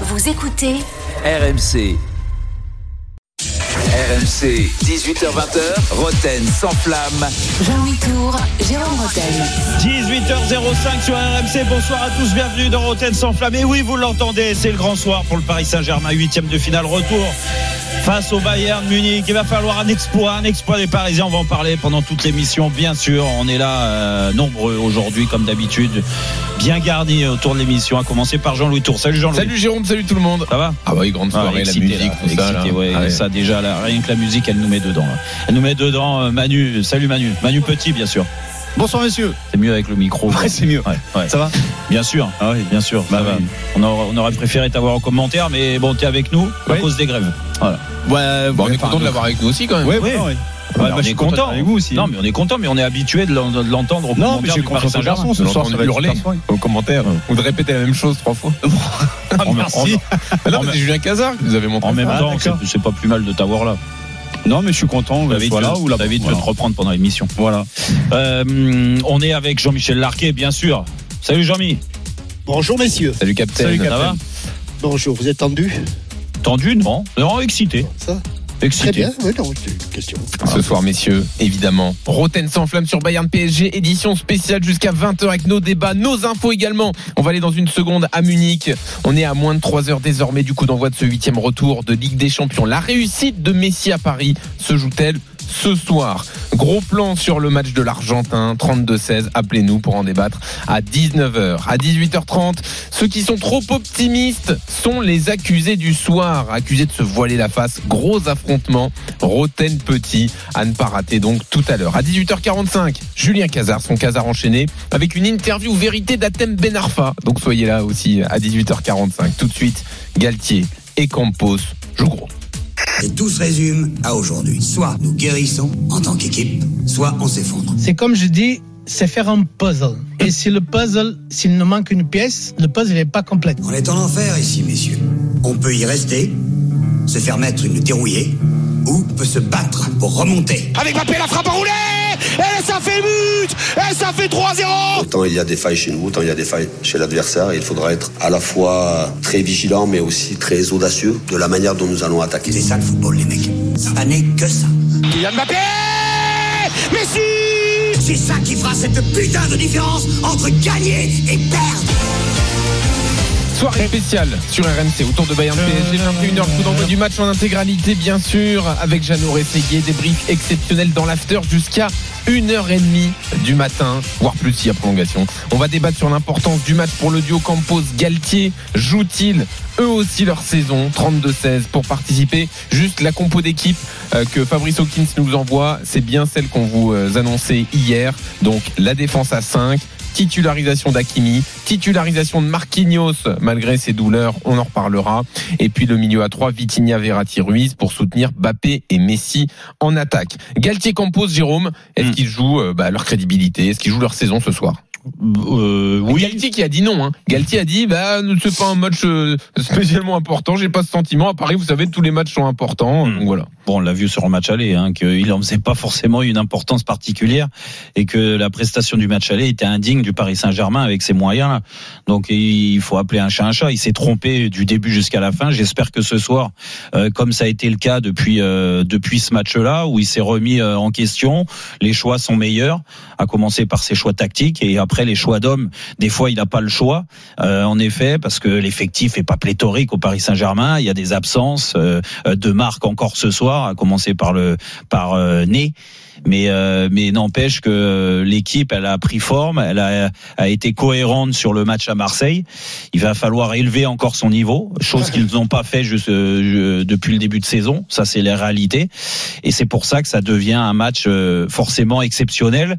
Vous écoutez RMC. RMC, 18h20h, Roten sans flamme. Jean-Louis Tour, Jérôme Roten. 18h05 sur RMC. Bonsoir à tous, bienvenue dans Roten sans flamme. Et oui, vous l'entendez, c'est le grand soir pour le Paris Saint-Germain, huitième de finale retour face au Bayern Munich. Il va falloir un exploit, un exploit des Parisiens. On va en parler pendant toute l'émission, bien sûr. On est là euh, nombreux aujourd'hui, comme d'habitude, bien garnis autour de l'émission. À commencer par Jean-Louis Tour. Salut Jean-Louis. Salut Jérôme, salut tout le monde. Ça va? Ah bah oui, grande Ah, soirée, excité, la musique, là, tout ça. là. excité, ouais, Ah ouais. Ça déjà, là, rien que la musique, elle nous met dedans. là. Elle nous met dedans. euh, Manu, salut Manu. Manu Petit, bien sûr. Bonsoir messieurs. C'est mieux avec le micro. Ouais, c'est mieux. Ouais, ouais. Ça va Bien sûr. Ah oui, bien sûr. Bah oui. On, aurait, on aurait préféré t'avoir en commentaire, mais bon, t'es avec nous à Oui. cause des grèves. Voilà. Ouais, Bon, on est content de l'avoir avec nous aussi quand même. Ouais, Oui. ouais, ouais. Ouais, bah, on je est suis content content. avec vous aussi. Non, mais on est content, mais on est habitué de l'en- de l'entendre au Non, mais commentaire j'ai du Paris confiance au Saint-Germain. garçon ce On soir. Hurler. Aux commentaires, ou de répéter la même chose trois fois. Merci. Ah là, En- c'est Julien Cazard qui nous avait montré. En même Ah, temps, c'est pas plus mal de t'avoir là. Non, mais je suis content. David, Voilà, de, ou là, David te reprendre pendant l'émission. Voilà. Euh, on est avec Jean-Michel Larquet, bien sûr. Salut Jean-Mi. Bonjour messieurs. Salut Captain. Salut, Ça Captain. va Bonjour, vous êtes tendus Tendu, non Non, excité. Ça Excité. Très bien, oui, non, c'est une question. Ce soir, messieurs, évidemment. Roten sans flamme sur Bayern PSG, édition spéciale jusqu'à 20h avec nos débats, nos infos également. On va aller dans une seconde à Munich. On est à moins de 3 heures désormais du coup d'envoi de ce huitième retour de Ligue des Champions. La réussite de Messi à Paris se joue-t-elle ce soir? Gros plan sur le match de l'Argentin, 32-16. Appelez-nous pour en débattre à 19h. À 18h30, ceux qui sont trop optimistes sont les accusés du soir, accusés de se voiler la face. Gros affrontement. Roten Petit à ne pas rater donc tout à l'heure. À 18h45, Julien Cazard, son Cazard enchaîné, avec une interview vérité d'Atem Ben Arfa. Donc soyez là aussi à 18h45. Tout de suite, Galtier et Campos jouent gros. Et tout se résume à aujourd'hui. Soit nous guérissons en tant qu'équipe, soit on s'effondre. C'est comme je dis, c'est faire un puzzle. Et si le puzzle, s'il nous manque une pièce, le puzzle n'est pas complet. On est en enfer ici, messieurs. On peut y rester, se faire mettre une dérouillée, ou on peut se battre pour remonter. Avec Mbappé, la frappe enroulée Et ça fait but Et ça fait 3-0 Autant il y a des failles chez nous, autant il y a des failles chez l'adversaire. Et il faudra être à la fois très vigilant, mais aussi très audacieux de la manière dont nous allons attaquer. C'est ça le football, les mecs. Ça n'est que ça. Kylian Mbappé Messi C'est ça qui fera cette putain de différence entre gagner et perdre. Soirée spéciale sur RMC autour de Bayern PSG, 21h, coup d'envoi du match en intégralité, bien sûr, avec Jeannot Rességuier, débrief exceptionnel dans l'after jusqu'à 1h30 du matin, voire plus s'il y a prolongation. On va débattre sur l'importance du match pour le duo Campos-Galtier. Jouent-ils eux aussi leur saison? 32-16 pour participer Juste la compo d'équipe euh, que Fabrice Hawkins nous envoie, c'est bien celle qu'on vous euh, annonçait hier. Donc la défense à 5, titularisation d'Akimi, titularisation de Marquinhos malgré ses douleurs, on en reparlera. Et puis le milieu à 3, Vitinha, Verratti, Ruiz pour soutenir Bappé et Messi en attaque. Galtier Campos, Jérôme, est-ce Hmm. qu'ils jouent euh, bah, leur crédibilité? Est-ce qu'ils jouent leur saison ce soir? Euh, oui. Galtier qui a dit non. Hein. Galtier a dit bah c'est pas un match euh, spécialement important. J'ai pas ce sentiment. À Paris, vous savez, tous les matchs sont importants. Hmm. Donc voilà. Bon, on l'a vu sur le match aller, hein, qu'il en faisait pas forcément une importance particulière et que la prestation du match aller était indigne du Paris Saint-Germain avec ses moyens-là. Donc il faut appeler un chat un chat. Il s'est trompé du début jusqu'à la fin. J'espère que ce soir, euh, comme ça a été le cas depuis euh, depuis ce match-là, où il s'est remis euh, en question, les choix sont meilleurs, à commencer par ses choix tactiques et après les choix d'hommes. Des fois, il n'a pas le choix, euh, en effet, parce que l'effectif est pas pléthorique au Paris Saint-Germain. Il y a des absences euh, euh, de marque encore ce soir, à commencer par le par euh, Né. Mais euh, mais n'empêche que euh, l'équipe elle a pris forme, elle a, a été cohérente sur le match à Marseille. Il va falloir élever encore son niveau, chose qu'ils n'ont pas fait juste, euh, depuis le début de saison. Ça c'est la réalité, et c'est pour ça que ça devient un match euh, forcément exceptionnel.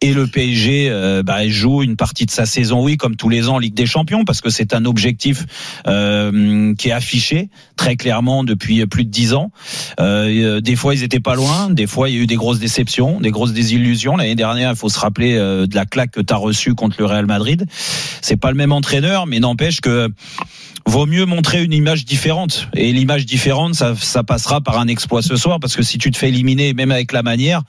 Et le PSG euh, bah, joue une partie de sa saison, oui, comme tous les ans en Ligue des Champions, parce que c'est un objectif euh, qui est affiché très clairement depuis plus de dix ans. Des fois ils étaient pas loin, des fois il y a eu des grosses déceptions des grosses désillusions. L'année dernière, il faut se rappeler euh, de la claque que tu as reçue contre le Real Madrid. C'est pas le même entraîneur, mais n'empêche que vaut mieux montrer une image différente. Et l'image différente, ça, ça passera par un exploit ce soir, parce que si tu te fais éliminer, même avec la manière,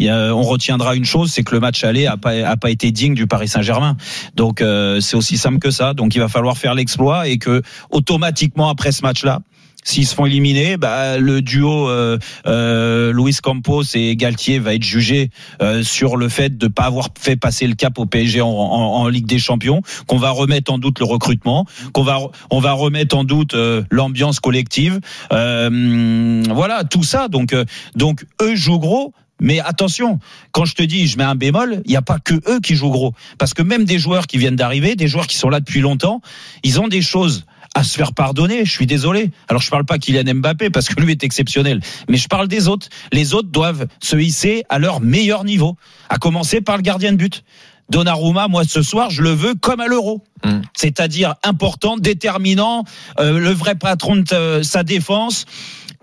on retiendra une chose, c'est que le match aller a pas, a pas été digne du Paris Saint-Germain. Donc euh, c'est aussi simple que ça. Donc il va falloir faire l'exploit et que automatiquement après ce match-là. S'ils se font éliminer, bah, le duo euh, euh, Luis Campos et Galtier va être jugé euh, sur le fait de pas avoir fait passer le cap au PSG en, en- Ligue des Champions, qu'on va remettre en doute le recrutement, qu'on va on va remettre en doute euh, l'ambiance collective, voilà tout ça. Donc donc eux jouent gros. Mais attention, quand je te dis je mets un bémol, il n'y a pas que eux qui jouent gros. Parce que même des joueurs qui viennent d'arriver, des joueurs qui sont là depuis longtemps, ils ont des choses à se faire pardonner. Je suis désolé. Alors je parle pas Kylian Mbappé parce que lui est exceptionnel, mais je parle des autres. Les autres doivent se hisser à leur meilleur niveau, à commencer par le gardien de but. Donnarumma, moi ce soir, je le veux comme à l'euro. Mm. C'est-à-dire important, déterminant, euh, le vrai patron de euh, sa défense.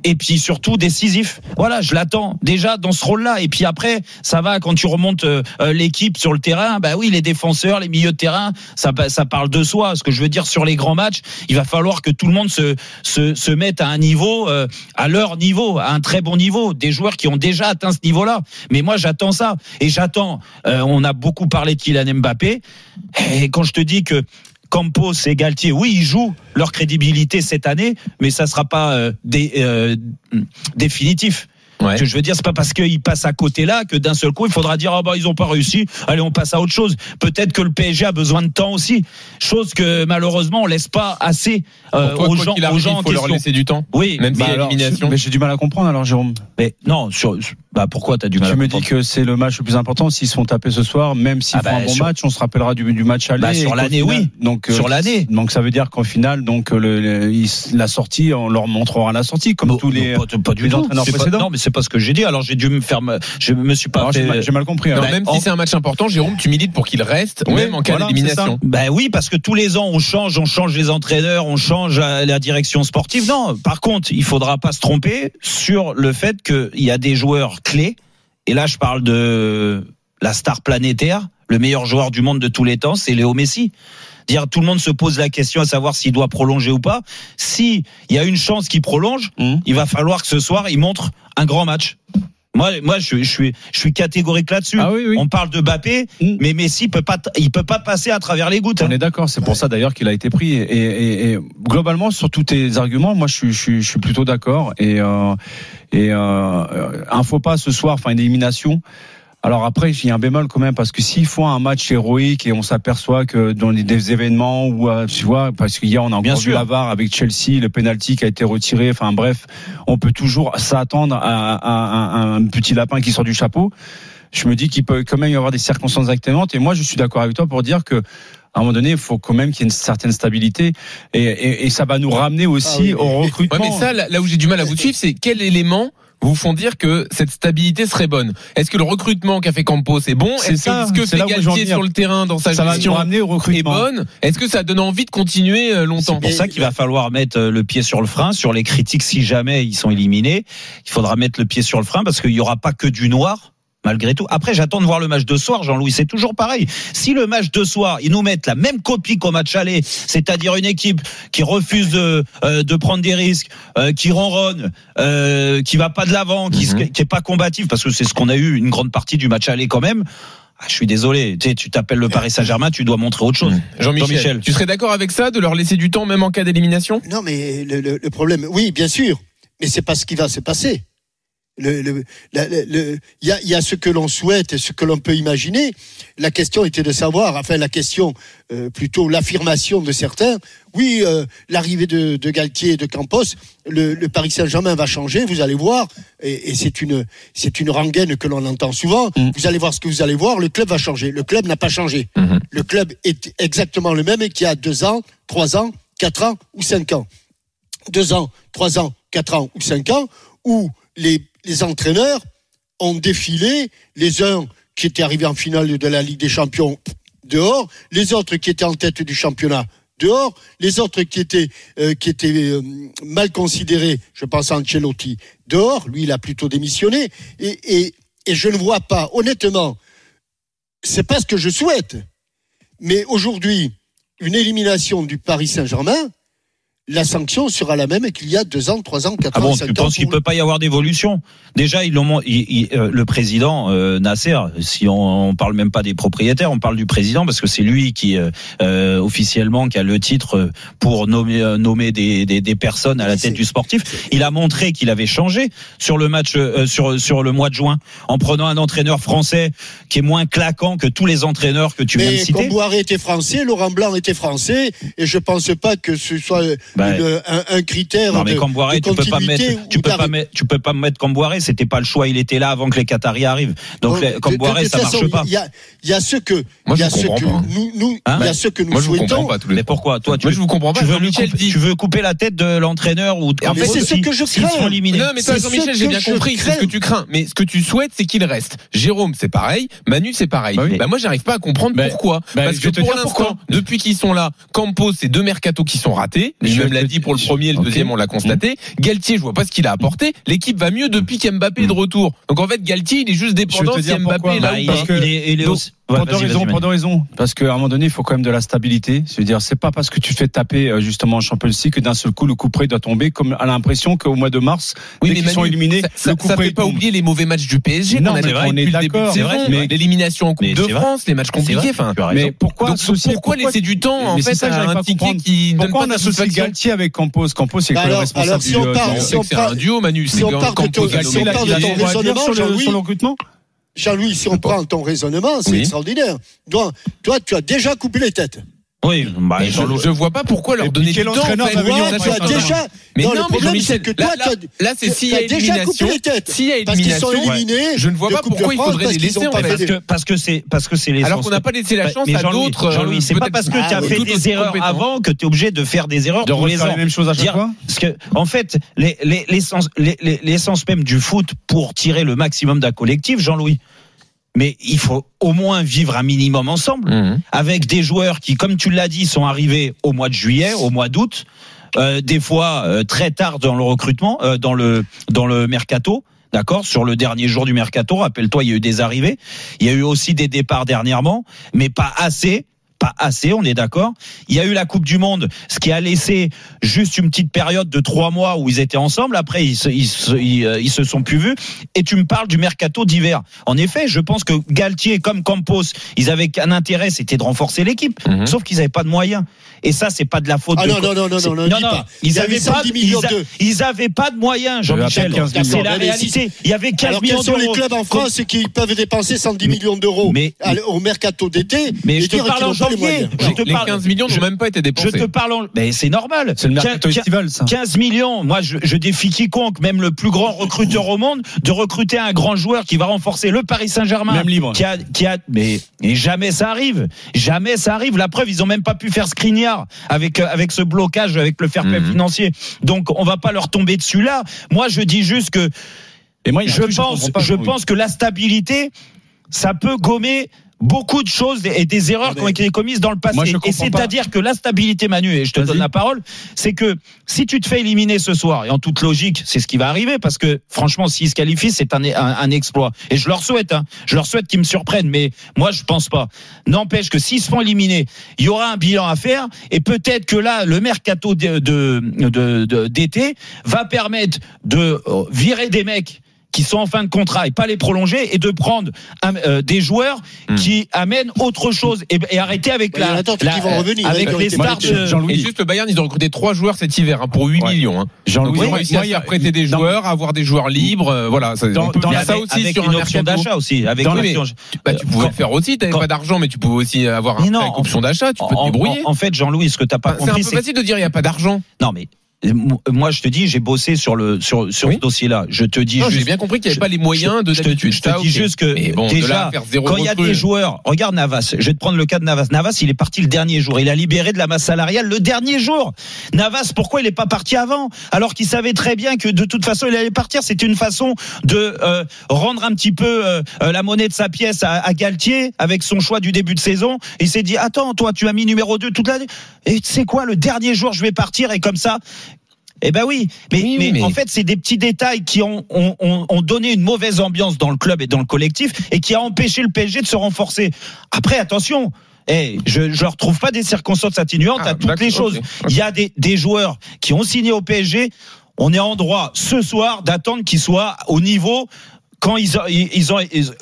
Et puis surtout décisif. Voilà, je l'attends déjà dans ce rôle-là. Et puis après, ça va quand tu remontes euh, euh, l'équipe sur le terrain. Bah oui, les défenseurs, les milieux de terrain, ça, ça parle de soi. Ce que je veux dire sur les grands matchs, il va falloir que tout le monde se se, se mette à un niveau, euh, à leur niveau, à un très bon niveau. Des joueurs qui ont déjà atteint ce niveau-là. Mais moi, j'attends ça. Et j'attends. euh, on a beaucoup parlé de Kylian Mbappé. Et quand je te dis que Campos et Galtier, oui, ils jouent leur crédibilité cette année, mais ça sera pas euh, dé- euh, définitif. Ouais. Ce que je veux dire, c'est pas parce qu'ils passent à côté là que d'un seul coup, il faudra dire ah bah ils ont pas réussi, allez on passe à autre chose. Peut-être que le PSG a besoin de temps aussi, chose que malheureusement on laisse pas assez euh, toi, aux gens, aux arrive, gens en il faut leur laisser du temps. Oui, Même Bah si alors, l'élimination. mais j'ai du mal à comprendre alors Jérôme. mais non, sur, bah pourquoi t'as du mal Tu à me dis que c'est le match le plus important. S'ils se font taper ce soir, même s'ils Ah font bah, un bon sur- match, on se rappellera du, du match aller. Bah, sur l'année, oui. Donc euh, sur l'année. Donc ça veut dire qu'au final, donc le, le- la sortie, on leur montrera la sortie, comme Bon, tous les. non, pas, pas du les tout. entraîneurs pas- précédents. non, mais c'est pas ce que j'ai dit. Alors j'ai dû me faire, je me suis pas j'ai mal, compris. Non, alors. même en- si c'est un match important, Jérôme, tu milites pour qu'il reste, Oui, même en cas voilà, d'élimination. Ben oui, parce que tous les ans on change, on change les entraîneurs, on change la, la direction sportive. Non, par contre, il faudra pas se tromper sur le fait qu'il y a des joueurs clés. Et là, je parle de la star planétaire, le meilleur joueur du monde de tous les temps, c'est Léo Messi. Dire tout le monde se pose la question à savoir s'il doit prolonger ou pas. Si il y a une chance qu'il prolonge, Mhm. il va falloir que ce soir il montre un grand match. Moi, moi, je, je suis, je suis catégorique là-dessus. Ah oui, oui. On parle de Mbappé, Mm. mais Messi peut pas, il peut pas passer à travers les gouttes. hein. On est d'accord, c'est pour ça d'ailleurs qu'il a été pris. Et, et- et globalement, sur tous tes arguments, moi je suis, je suis, je suis plutôt d'accord. Et, euh, et euh, un faux pas ce soir, enfin une élimination. Alors après, il y a un bémol quand même parce que s'ils font un match héroïque et on s'aperçoit que dans les- des événements où euh, tu vois, parce qu'hier on a Bien encore vu sûr. la VAR avec Chelsea, le penalty qui a été retiré. Enfin bref, on peut toujours s'attendre à, à- à un petit lapin qui sort du chapeau. Je me dis qu'il peut quand même y avoir des circonstances atténuantes. Et moi, je suis d'accord avec toi pour dire que à un moment donné, il faut quand même qu'il y ait une certaine stabilité et, et, et ça va nous ramener aussi Ah oui, mais- au recrutement. Ouais, mais ça, là là où j'ai du mal à vous suivre, c'est quel élément vous font dire que cette stabilité serait bonne Est-ce que le recrutement qu'a fait Campos est bon? Est-ce que ce que fait Galtier sur le terrain dans sa ça gestion ramener au est recrutement. bonne? Est-ce que ça donne envie de continuer euh, longtemps? C'est pour ça qu'il va falloir mettre euh, le pied sur le frein sur les critiques si jamais ils sont éliminés. Il faudra mettre le pied sur le frein parce qu'il n'y aura pas que du noir. Malgré tout. Après, j'attends de voir le match de soir, Jean-Louis. C'est toujours pareil. Si le match de soir, ils nous mettent la même copie qu'au match aller, c'est-à-dire une équipe qui refuse de, euh, de prendre des risques, euh, qui ronronne, euh, qui va pas de l'avant, qui, Mhm. qui est pas combatif, parce que c'est ce qu'on a eu une grande partie du match aller quand même. Ah, je suis désolé. Tu sais, tu t'appelles le Paris Saint-Germain, tu dois montrer autre chose. Jean-Michel, Jean-Michel. tu serais d'accord avec ça de leur laisser du temps même en cas d'élimination? Non, mais le, le- le problème, oui, bien sûr, mais c'est pas ce qui va se passer. Le, le- le- le- Il y, a, y a ce que l'on souhaite et ce que l'on peut imaginer. La question était de savoir, enfin la question, euh, plutôt l'affirmation de certains. Oui, euh, l'arrivée de, de Galtier et de Campos, le, le Paris Saint-Germain va changer, vous allez voir, et, et c'est une c'est une rengaine que l'on entend souvent. Mm. Vous allez voir ce que vous allez voir, le club va changer. Le club n'a pas changé. Mhm. Le club est exactement le même qu'il y a deux ans, trois ans, quatre ans ou cinq ans deux ans, trois ans, quatre ans ou cinq ans, où les, les entraîneurs ont défilé, les uns qui étaient arrivés en finale de la Ligue des Champions dehors, les autres qui étaient en tête du championnat dehors, les autres qui étaient, euh, qui étaient euh, mal considérés, je pense à Ancelotti, dehors, lui il a plutôt démissionné, et, et, Et je ne vois pas, honnêtement, c'est pas ce que je souhaite. Mais aujourd'hui, une élimination du Paris Saint-Germain, la sanction sera la même qu'il y a deux ans, trois ans, quatre Ah ans, bon, cinq tu penses qu'il peut pas y avoir d'évolution? Déjà, ils l'ont, il- il- euh, le président euh, Nasser. Si on, on parle même pas des propriétaires, on parle du président parce que c'est lui qui euh, euh, officiellement qui a le titre euh, pour nommer nommer des, des, des personnes à la Mais tête du sportif. Il a montré qu'il avait changé sur le match euh, sur sur le mois de juin en prenant un entraîneur français qui est moins claquant que tous les entraîneurs que tu viens de Mais citer. Comboiré était français, Laurent Blanc était français, et je pense pas que ce soit Bah, une- un, un critère Non mais de, Camboiré, tu peux pas continuité mettre, tu ou peux pas d'arrêt. mettre, tu peux pas me mettre Camboiré. C'était pas le choix. Il était là avant que les Qataris arrivent. Donc de- Camboiré, ça façon, marche pas. Il y a, y a ce que, Moi, il y a je ce comprends que pas. nous, nous Hein il y a ce que nous Moi, je vous comprends souhaitons. pas tous les Mais pourquoi toi tu Moi, je vous comprends pas. tu veux, couper, dit. tu veux couper la tête de l'entraîneur ou en fait, Mais c'est ce que je crains. Non, mais toi, C'est Jean-Michel, ce j'ai que bien compris. C'est ce que tu crains. Mais ce que tu souhaites, c'est qu'il reste. Jérôme, c'est pareil. Manu, c'est pareil. Bah Bah, oui. moi, j'arrive pas à comprendre Bah, pourquoi. bah, Parce que pour l'instant, depuis qu'ils sont là, Campos, c'est deux mercatos qui sont ratés. Je Vais l'a dit pour le premier, le Ok. deuxième, on l'a constaté. Galtier, je vois pas ce qu'il a apporté. L'équipe va mieux depuis qu'Mbappé est de retour. Donc en fait, Galtier, il est juste dépendant si Mbappé pourquoi. est là Bah, il, est, il est Donc, aussi- Ouais, pour deux Manu. raisons. Parce qu'à un moment donné, il faut quand même de la stabilité. Je veux dire, c'est pas parce que tu fais taper euh, justement en Champions League que d'un seul coup le coup près doit tomber. Comme à l'impression qu'au mois de mars, Oui, dès qu'ils sont éliminés, ça, le coup ça près fait pas tombe. oublier les mauvais matchs du PSG Non, a mais depuis on est le début de d'accord. vrai, mais- l'élimination en Coupe Mais de c'est vrai. France, les matchs vrai, compliqués. Enfin, raison. Mais pourquoi donc associer- pourquoi laisser du temps en fait ça à un ticket qui Pourquoi pas on associe Galtier avec Campos Campos, c'est Bah quoi le responsable du, on euh, On on duo, Manu. c'est on Campos, on Il a- sur le recrutement Jean-Louis, si on prend ton raisonnement, c'est Oui. extraordinaire. Toi, toi, tu as déjà coupé les têtes. Oui, bah, Mais je, Jean-Louis- je vois pas pourquoi leur donner du quel temps. en fait. pas- déjà. Mais non, non, le mais Jean-Michel, là, toi, là, tu as- là, c'est s'il y a élimination. coupé les têtes. S'il y a Parce qu'ils sont élimination, éliminés. je ne vois pas pourquoi il faudrait les laisser, parce que c'est parce que c'est les Alors qu'on n'a pas laissé la chance mais à Jean-Louis, d'autres. Jean-Louis, euh, c'est pas parce que tu as Ah, fait des erreurs avant que tu es obligé de faire des erreurs de refaire ans. les mêmes choses à chaque fois Parce que, en fait, les- les- l'essence les- les- l'essence même du foot pour tirer le maximum d'un collectif, Jean-Louis. Mais il faut au moins vivre un minimum ensemble Mhm. avec des joueurs qui, comme tu l'as dit, sont arrivés au mois de juillet, au mois d'août, euh, des fois euh, très tard dans le recrutement, euh, dans le dans le mercato. D'accord, sur le dernier jour du mercato, rappelle-toi, il y a eu des arrivées, il y a eu aussi des départs dernièrement, mais pas assez, pas assez, on est d'accord. Il y a eu la Coupe du Monde, ce qui a laissé juste une petite période de trois mois où ils étaient ensemble. Après, ils se, ils se, ils, euh, ils se sont plus vus. Et tu me parles du mercato d'hiver. En effet, je pense que Galtier comme Campos, ils avaient qu'un intérêt, c'était de renforcer l'équipe. Mhm. Sauf qu'ils n'avaient pas de moyens. Et ça, c'est pas de la faute Ah de. non, non, non, non, non, pas. Il Ils avaient pas, 110 millions ils, a- de- ils avaient pas de moyens, Jean-Michel. C'est la réalité. Il y avait 15 Alors, millions quels sont les d'euros. clubs en France qui peuvent dépenser 110 millions d'euros Mais- au mercato d'été Mais je te parle en janvier. Je Les parle- 15 millions je- n'ont même pas été Je dépensés. te parle en. Mais c'est normal. C'est le mercato estival, ça. 15 millions. Moi, je, je défie quiconque, même le plus grand recruteur au monde, de recruter un grand joueur qui va renforcer le Paris Saint-Germain. Même libre. Qui a, qui a, mais, mais jamais ça arrive. Jamais ça arrive. La preuve, ils ont même pas pu faire Skriniar avec, euh, avec ce blocage, avec le fair play Mhm. financier. Donc, on va pas leur tomber dessus là. Moi, je dis juste que Et moi, je pas, pense que la stabilité, ça peut gommer beaucoup de choses et des erreurs qui ont été commises dans le passé. Moi, et c'est-à-dire que la stabilité, Manu, et je te donne la parole, c'est que si tu te fais éliminer ce soir, et en toute logique, c'est ce qui va arriver, parce que franchement, s'ils se qualifient, c'est un, un, un exploit. Et je leur souhaite, hein, je leur souhaite qu'ils me surprennent, mais moi, je pense pas. N'empêche que s'ils se font éliminer, il y aura un bilan à faire, et peut-être que là, le mercato de- de- de- de- d'été va permettre de euh, virer des mecs qui sont en fin de contrat et pas les prolonger et de prendre euh, des joueurs Hmm. qui amènent autre chose et, et arrêter avec Ouais, y en la, la- qui vont revenir, avec les stars de, Jean-Louis. Et juste le Bayern, ils ont recruté trois joueurs cet hiver hein, pour 8 Ouais. millions. Hein. Jean-Louis, Donc, ils ont réussi à y prêter des dans- joueurs, à avoir des joueurs libres. euh, voilà, ça, Dans- dans faire avec, ça aussi avec sur une un option mercato. d'achat aussi avec une Bah, tu pouvais Quand- le faire aussi, t'avais quand- pas d'argent, mais tu pouvais aussi avoir un Mais non, prêt avec option d'achat, tu peux te débrouiller. en- en fait, Jean-Louis, ce que t'as pas Enfin, c'est un compris, peu facile de dire il n'y a pas d'argent. non mais moi je te dis, j'ai bossé sur le sur sur Oui. ce dossier-là. Je te dis J'ai bien compris qu'il n'y avait je- pas les moyens de je te, je te Ça, dis juste que bon, déjà, quand il y a des joueurs, regarde Navas, je vais te prendre le cas de Navas. Navas, il est parti le dernier jour. Il a libéré de la masse salariale le dernier jour. Navas, pourquoi il n'est pas parti avant? Alors qu'il savait très bien que de toute façon, il allait partir. C'était une façon de euh, rendre un petit peu euh, euh, la monnaie de sa pièce à, à Galtier avec son choix du début de saison. Il s'est dit, attends, toi, tu as mis numéro 2 toute l'année. Et tu sais quoi, le dernier jour, je vais partir et comme ça, Eh ben oui, mais, Oui, mais, mais- en fait, c'est des petits détails qui ont, ont, ont, ont donné une mauvaise ambiance dans le club et dans le collectif et qui a empêché le PSG de se renforcer. Après, attention. Eh, je ne retrouve pas des circonstances atténuantes Ah, à toutes les choses. Il y a des, des joueurs qui ont signé au PSG. On est en droit ce soir d'attendre qu'ils soient au niveau quand ils ont, ils ont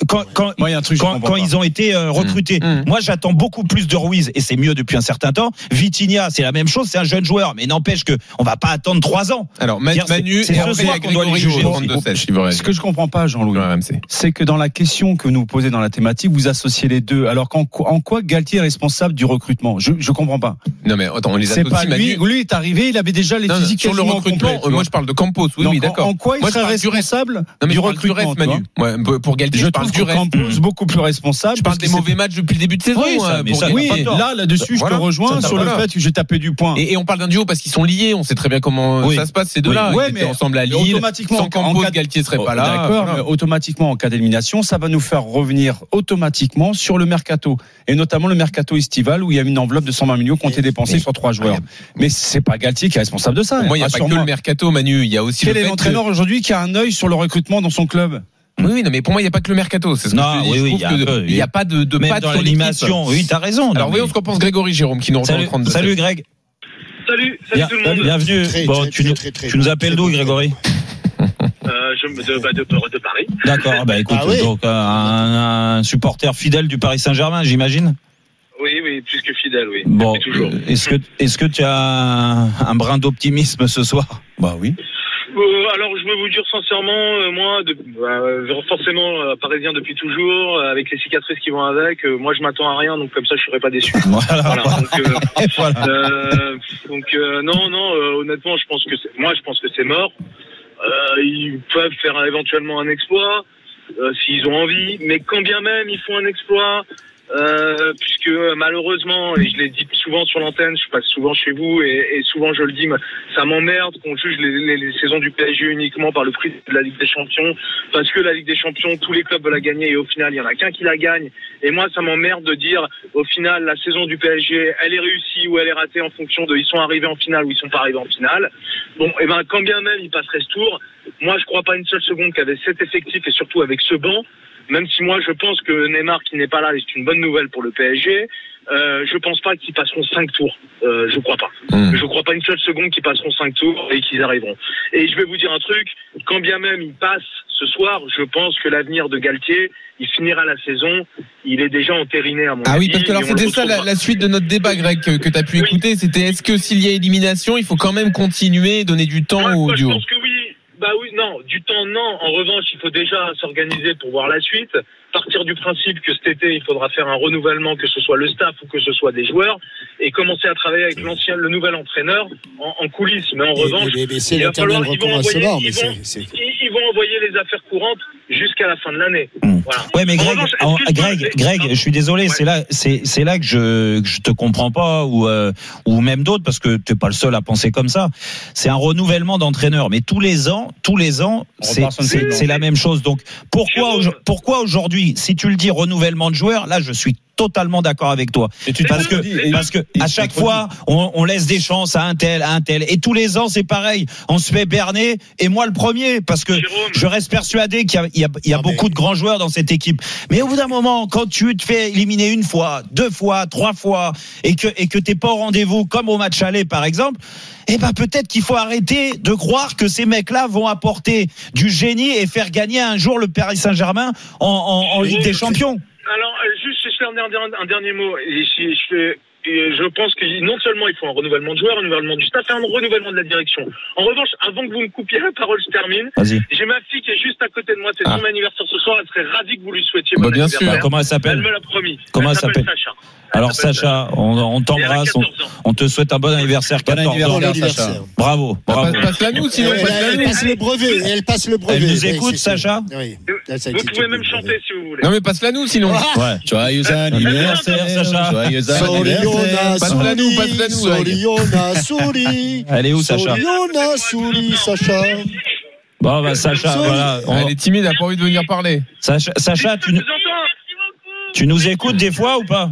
quand, quand, Moi, il y a un truc quand, ils ont été euh, recrutés. Mmh. Moi, j'attends beaucoup plus de Ruiz et c'est mieux depuis un certain temps. Vitinha, c'est la même chose, c'est un jeune joueur, mais n'empêche que on va pas attendre trois ans. Alors, Manu c'est ce soir a qu'on doit les juger. Jouot, 32-16, s'il vous reste. Ce que je comprends pas, Jean-Louis, c'est que dans la question que vous posez dans la thématique, vous associez les deux. Alors qu'en en quoi Galtier est responsable du recrutement? Je je comprends pas. Non, mais attends, on les C'est pas associe, lui. Manu. Lui est arrivé, il avait déjà les Non, physiques sur le recrutement, euh, moi je parle de Campos, oui, oui, d'accord. En quoi il serait responsable du recrutement Ouais, pour Galtier, Je je parle du. Campos beaucoup plus responsable. Je parle des mauvais matchs depuis le début de saison. Oui, ça, mais ça, pas Oui, là, là-dessus, je te rejoins sur le fait que j'ai tapé du point. Et, et on parle d'un duo parce qu'ils sont liés, on sait très bien comment Oui. ça se passe ces deux-là. Oui. Ouais, Ils étaient mais ensemble à Lille. automatiquement, Sans en Campos, cas Galtier serait Oh, pas là. D'accord, Voilà. mais automatiquement, en cas d'élimination, ça va nous faire revenir automatiquement sur le mercato. Et notamment le mercato estival où il y a une enveloppe de 120 millions qui ont été dépensés sur trois joueurs. Mais c'est pas Galtier qui est responsable de ça. Moi, il n'y a pas que le mercato, Manu. Il y a aussi Quel est l'entraîneur aujourd'hui qui a un œil sur le recrutement dans son club? Oui, oui, non, mais pour moi, il n'y a pas que le mercato. C'est ce que Non, je oui, Je oui, il y a n'y a pas de, de Même patte dans l'animation, oui, t'as raison. Alors, voyons mais- ce qu'en pense Grégory Jérôme qui nous rejoint Salut, au 32. salut Greg. Salut, salut Bien- tout le monde. bienvenue. Très, bon, très, tu, très, nous, très, très tu nous appelles d'où. Grégory? Euh, je, me- de, bah, de, de Paris. D'accord. ah Bah écoute, Ah oui. donc un, un supporter fidèle du Paris Saint-Germain, j'imagine? Oui, oui, plus que fidèle, oui. Bon, toujours. est-ce que est-ce que tu as un, un brin d'optimisme ce soir? Bah oui. Euh, alors, je veux vous dire sincèrement, euh, moi, de, euh, forcément euh, parisien depuis toujours, euh, avec les cicatrices qui vont avec, euh, moi, je m'attends à rien, donc comme ça, je serai pas déçu. Voilà. Voilà, donc, euh, voilà. Euh, donc euh, non, non, euh, honnêtement, je pense que c'est- moi, je pense que c'est mort. Euh, ils peuvent faire éventuellement un exploit euh, s'ils ont envie, mais quand bien même ils font un exploit, euh, puisque euh, malheureusement, et je l'ai dit souvent sur l'antenne, je passe souvent chez vous et, souvent je le dis, mais ça m'emmerde qu'on juge les, saisons du PSG uniquement par le prix de la Ligue des Champions, parce que la Ligue des Champions, tous les clubs veulent la gagner et au final, il y en a qu'un qui la gagne. Et moi, ça m'emmerde de dire, au final, la saison du PSG, elle est réussie ou elle est ratée en fonction de ils sont arrivés en finale ou ils sont pas arrivés en finale. Bon, et ben quand bien même ils passeraient ce tour, moi je crois pas une seule seconde qu'avec cet effectif et surtout avec ce banc, même si moi je pense que Neymar qui n'est pas là, c'est une bonne nouvelle pour le PSG. Euh, je pense pas qu'ils passeront cinq tours. Euh, je crois pas. Hmm. Je crois pas une seule seconde qu'ils passeront cinq tours et qu'ils arriveront. Et je vais vous dire un truc, quand bien même ils passent ce soir, je pense que l'avenir de Galtier, il finira la saison, il est déjà entériné à mon Ah avis. oui, parce que alors c'était ça la, suite de notre débat, Greg, que, que tu as pu Oui. écouter. C'était est-ce que s'il y a élimination, il faut quand même continuer, donner du temps Moi, au je duo pense que oui. Bah oui, non, du temps, non. En revanche, il faut déjà s'organiser pour voir la suite. Partir du principe que cet été, il faudra faire un renouvellement, que ce soit le staff ou que ce soit des joueurs, et commencer à travailler avec l'ancien, le nouvel entraîneur en, en coulisses. Mais en revanche, mais- mais c'est il va l'éternel falloir- ils vont envoyer- mais ils c'est- vont- c'est- ils, ils vont envoyer les affaires courantes jusqu'à la fin de l'année. Hmm. Voilà. Ouais, mais En Greg, revanche, en- Greg, Greg, je suis désolé, Ouais. c'est là, c'est, c'est là que je, que je te comprends pas ou, euh, ou même d'autres parce que t'es pas le seul à penser comme ça. C'est un renouvellement d'entraîneur, mais tous les ans, tous les ans, c'est, la même chose. Donc, pourquoi, pourquoi aujourd'hui, si tu le dis renouvellement de joueurs, là, je suis totalement d'accord avec toi. Parce que, parce que à chaque fois, on, on laisse des chances à un tel, à un tel. Et tous les ans, c'est pareil. On se fait berner. Et moi, le premier, parce que Jérôme. je reste persuadé qu'il y a, il y a, il y a Non, mais- beaucoup de grands joueurs dans cette équipe. Mais au bout d'un moment, quand tu te fais éliminer une fois, deux fois, trois fois, et que, et que t'es pas au rendez-vous, comme au match aller, par exemple, eh ben, peut-être qu'il faut arrêter de croire que ces mecs-là vont apporter du génie et faire gagner un jour le Paris Saint-Germain en, en, en Ligue des Champions. Alors, euh, juste, je fais un dernier, un dernier mot. Et je, je fais- et je pense que non seulement il faut un renouvellement de joueurs, un renouvellement du staff et un renouvellement de la direction. En revanche, avant que vous me coupiez la parole, je termine. Vas-y. J'ai ma fille qui est juste à côté de moi, c'est Ah. son anniversaire ce soir, elle serait ravie que vous lui souhaitiez Bah, bon bien anniversaire. sûr. Comment elle Elle s'appelle me l'a promis. Comment elle s'appelle s'appelle Sacha. Alors Sacha, on, t'embrasse, on, 14 ans. on te souhaite un bon anniversaire, Bon 14 ans. anniversaire, Bon Sacha. anniversaire. Bravo, bravo. Passe, passe-la nous, sinon Elle, passe le brevet. Elle passe le brevet. Elle nous écoute, Sacha Oui. Vous pouvez même chanter si vous voulez. Non mais passe-la nous sinon. Ouais. Joyeux anniversaire, Sacha. Joyeux Soriona, Passe-la nous, Souli, passe-la nous. Soriona, Souli. Elle est où, Sacha Soriona, Souli, Sacha. Bon, bah, Sacha, voilà. on- Elle est timide, elle a pas envie de venir parler. Sacha, Sacha, tu, tu nous écoutes des fois ou pas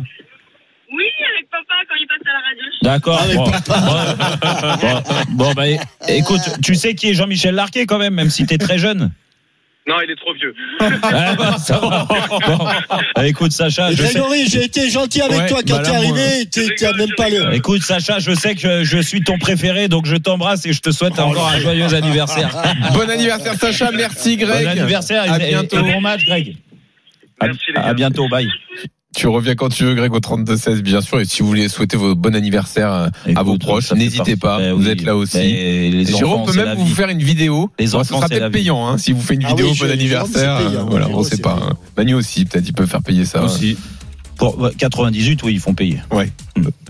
Oui, avec papa, quand il passe à la radio, D'accord. Bon. Bon, bon, bah, écoute, tu sais qui est Jean-Michel Larquet quand même, même si t'es très jeune. Non, il est trop vieux. Ah, bah, ça va. Bon. Bah, écoute, Sacha, je sais. Grégory, j'ai été gentil avec Ouais, toi quand bah t'es arrivé. T'as rigole, même pas le. rigole. Écoute, Sacha, je sais que je suis ton préféré, donc je t'embrasse et je te souhaite encore un joyeux anniversaire. Bon anniversaire Sacha, merci Greg. Bon anniversaire À et, bientôt. et bon match, Greg. À, Merci, à bientôt, bye. Tu reviens quand tu veux Greg au 32-16 bien sûr et si vous voulez souhaiter vos bon anniversaire euh, à Écoute, vos proches, ça n'hésitez pas, Ben vous oui. êtes là aussi. Ben, les Jérôme enfants, peut même vous vie. faire une vidéo. Les Bon, enfants, ce sera c'est peut-être payant hein, si vous faites une Ah vidéo oui, bon anniversaire. payant, voilà, on Jérôme, sait c'est pas. hein. Manu aussi, peut-être il peut faire payer ça. Aussi. Pour ouais, 98, oui, ils font payer.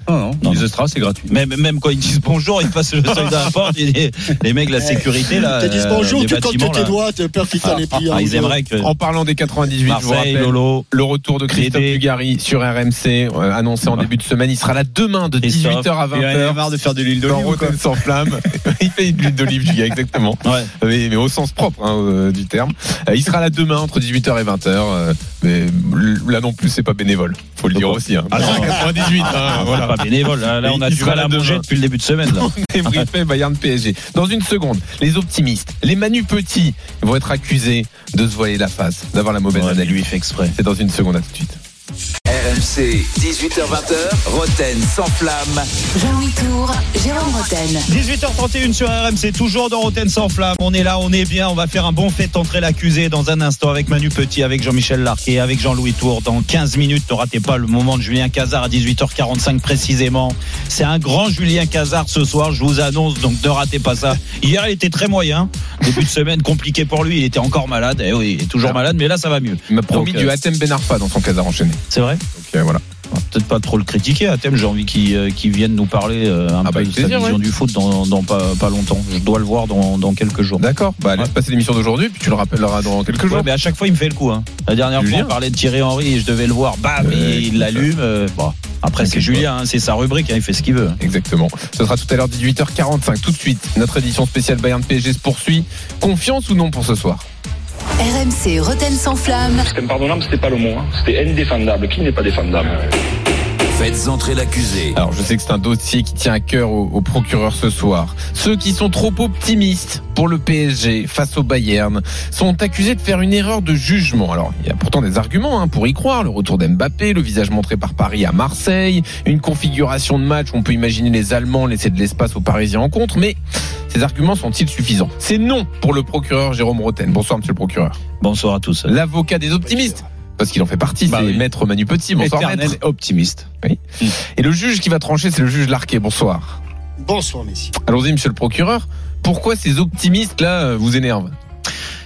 Non, non, Non, les non. Extras, c'est gratuit. Même, même quand ils disent bonjour, ils passent le seuil de la porte. et les, les mecs la sécurité, là. Dit euh, bonjour, des tu comptes tes doigts, t'as peur qu'ils t'en aient pris. un Ah, ou ils deux. aimeraient que En parlant des 98, je vous Marseille, rappelle Lolo, le retour de Christophe. Dugarry sur RMC, euh, annoncé en début de semaine. Il sera là demain de Christophe. 18h à Il en a 20h. marre de faire de l'huile d'olive. Rotten sans flamme. il fait de l'huile d'olive, du gars, exactement. Ouais. Mais, mais au sens propre hein, euh, du terme. Euh, il sera là demain entre 18h et 20h. euh, mais là non plus, c'est pas bénévole. Faut le dire aussi. Hein. Ah, non. 98. hein, Ah, voilà. Pas bénévole. Là, là, on a du mal à manger depuis le début de semaine. Là. Débriefé Bayern PSG. Dans une seconde, les optimistes, les Manu Petits vont être accusés de se voiler la face, d'avoir la mauvaise Ouais, analyse. lui, il fait exprès. C'est dans une seconde, à tout de suite. RMC, 18h20h, Roten sans flamme. Jean-Louis Tour, Jérôme Roten. 18h31 sur RMC, toujours dans Roten sans flamme. On est là, on est bien. On va faire un bon fait entrer l'accusé dans un instant avec Manu Petit, avec Jean-Michel Larquet, avec Jean-Louis Tour. Dans 15 minutes, ne ratez pas le moment de Julien Cazard à 18h45 précisément. C'est un grand Julien Cazard ce soir, je vous annonce, donc ne ratez pas ça. Hier, il était très moyen. Début de semaine compliqué pour lui, il était encore malade. Eh oui, il est toujours malade, mais là, ça va mieux. Il m'a promis Donc, du euh, Hatem Ben Arfa dans son casar enchaîné. C'est vrai? Donc voilà. Peut-être pas trop le critiquer à thème, j'ai envie qu'il euh, qu'il vienne nous parler euh, un Ah bah, peu de sa vision ouais. du foot dans, dans pas, pas longtemps. Je dois le voir dans, dans quelques jours. D'accord. Bah laisse Ouais. passer l'émission d'aujourd'hui, puis tu le rappelleras dans quelques jours. Mais à chaque fois, il me fait le coup. Hein. La dernière Julien. fois, on parlait de Thierry Henry et je devais le voir. Bam, Ouais, il l'allume. euh. Après, c'est Julien, hein, c'est sa rubrique, hein, il fait ce qu'il veut. Exactement. Ce sera tout à l'heure 18h45. Tout de suite, notre édition spéciale Bayern PSG se poursuit. Confiance ou non pour ce soir? RMC Roten sans flamme. C'était impardonnable, c'était pas le mot. hein. C'était indéfendable. Qui n'est pas défendable? Faites entrer l'accusé. Alors je sais que c'est un dossier qui tient à cœur au, au procureur ce soir. Ceux qui sont trop optimistes pour le PSG face au Bayern sont accusés de faire une erreur de jugement. Alors il y a pourtant des arguments hein, pour y croire. Le retour d'Mbappé, le visage montré par Paris à Marseille, une configuration de match où on peut imaginer les Allemands laisser de l'espace aux Parisiens en contre. Mais ces arguments sont-ils suffisants? C'est non pour le procureur Jérôme Roten. Bonsoir monsieur le procureur. Bonsoir à tous. L'avocat des optimistes. Parce qu'il en fait partie, Bah c'est oui. maître Manu Petit. Bonsoir Éternel maître. optimiste. Et le juge qui va trancher, c'est le juge Larquet. Bonsoir. Bonsoir, messieurs. Allons-y, monsieur le procureur. Pourquoi ces optimistes-là euh, vous énervent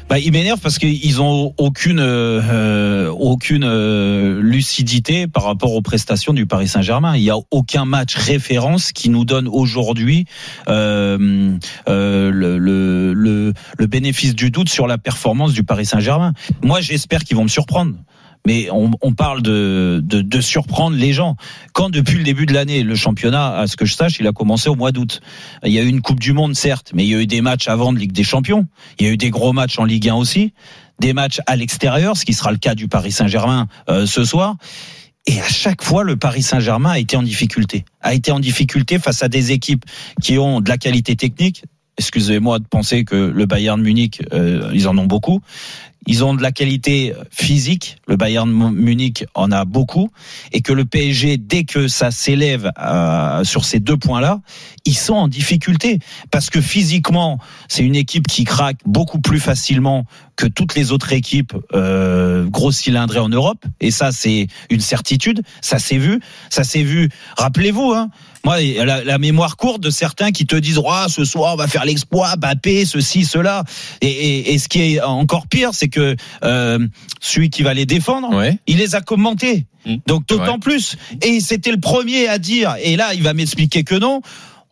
Bah, ils m'énervent parce qu'ils ont aucune euh, aucune euh, lucidité par rapport aux prestations du Paris Saint-Germain. Il y a aucun match référence qui nous donne aujourd'hui euh, euh, le, le, le, le bénéfice du doute sur la performance du Paris Saint-Germain. Moi, j'espère qu'ils vont me surprendre. Mais on, on parle de, de, de surprendre les gens. Quand depuis le début de l'année, le championnat, à ce que je sache, il a commencé au mois d'août. Il y a eu une Coupe du Monde, certes, mais il y a eu des matchs avant de Ligue des Champions. Il y a eu des gros matchs en Ligue 1 aussi, des matchs à l'extérieur, ce qui sera le cas du Paris Saint-Germain euh, ce soir. Et à chaque fois, le Paris Saint-Germain a été en difficulté. A été en difficulté face à des équipes qui ont de la qualité technique. Excusez-moi de penser que le Bayern Munich, euh, ils en ont beaucoup. Ils ont de la qualité physique. Le Bayern Munich en a beaucoup. Et que le PSG, dès que ça s'élève euh, sur ces deux points-là, ils sont en difficulté. Parce que physiquement, c'est une équipe qui craque beaucoup plus facilement que toutes les autres équipes euh, gros cylindrées en Europe. Et ça, c'est une certitude. Ça s'est vu. Ça s'est vu. Rappelez-vous, hein, moi, la, la, mémoire courte de certains qui te disent, oh, ce soir, on va faire l'exploit, Bappé, ceci, cela. Et, et, et, ce qui est encore pire, c'est que euh, celui qui va les défendre, ouais. il les a commentés. Mmh. Donc d'autant ouais. plus. Et c'était le premier à dire, et là, il va m'expliquer que non.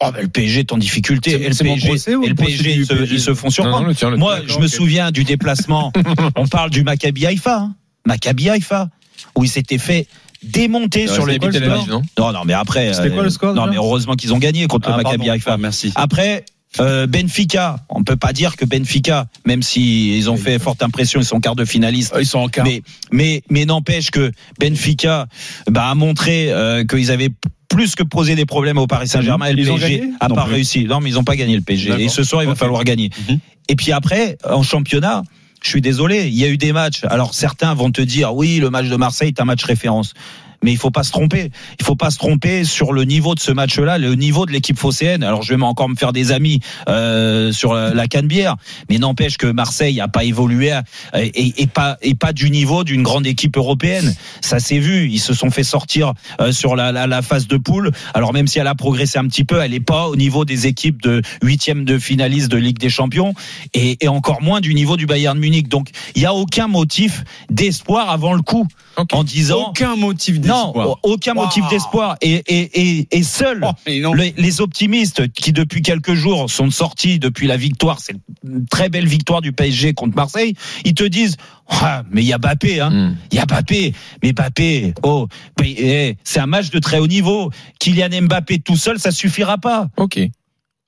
Oh, ben, le PSG est en difficulté. Et le PSG, procès, et le PSG, ils, se, ils se font surprendre. Non, non, le Moi, je me okay. souviens du déplacement. on parle du Maccabi Haïfa. Hein. Maccabi Haïfa. Où il s'était fait démonter sur le but non, non, non, mais après. C'était quoi le score Non, mais heureusement qu'ils ont gagné contre ah, le Maccabi Haïfa. Ah, merci. Après. Euh, Benfica, on peut pas dire que Benfica, même si ils ont fait forte impression, ils sont quart de finaliste. Ils sont en quart. Mais mais mais n'empêche que Benfica bah, a montré euh, qu'ils avaient plus que poser des problèmes au Paris Saint-Germain. Et le Ils ont PSG gagné a pas réussi. Non, mais ils ont pas gagné le PSG. Et ce soir, il va falloir gagner. Mhm. Et puis après, en championnat, je suis désolé, il y a eu des matchs. Alors certains vont te dire, oui, le match de Marseille est un match référence. Mais il faut pas se tromper. Il faut pas se tromper sur le niveau de ce match-là, le niveau de l'équipe phocéenne. Alors je vais encore me faire des amis euh, sur la, la Canebière, mais n'empêche que Marseille a pas évolué à- et, et pas et pas du niveau d'une grande équipe européenne. Ça s'est vu. Ils se sont fait sortir euh, sur la, la, la phase de poule. Alors même si elle a progressé un petit peu, elle est pas au niveau des équipes de huitième de finaliste de Ligue des Champions et, et encore moins du niveau du Bayern Munich. Donc il y a aucun motif d'espoir avant le coup en disant Aucun motif non, aucun motif d'espoir. Et, et, et, et seuls Oh, les, les optimistes qui depuis quelques jours sont sortis depuis la victoire, c'est une très belle victoire du PSG contre Marseille, ils te disent ah, mais il y a Bappé, hein. Hmm. Il y a Bappé, mais Bappé, oh, eh, c'est un match de très haut niveau. Kylian Mbappé tout seul, ça suffira pas. Ok.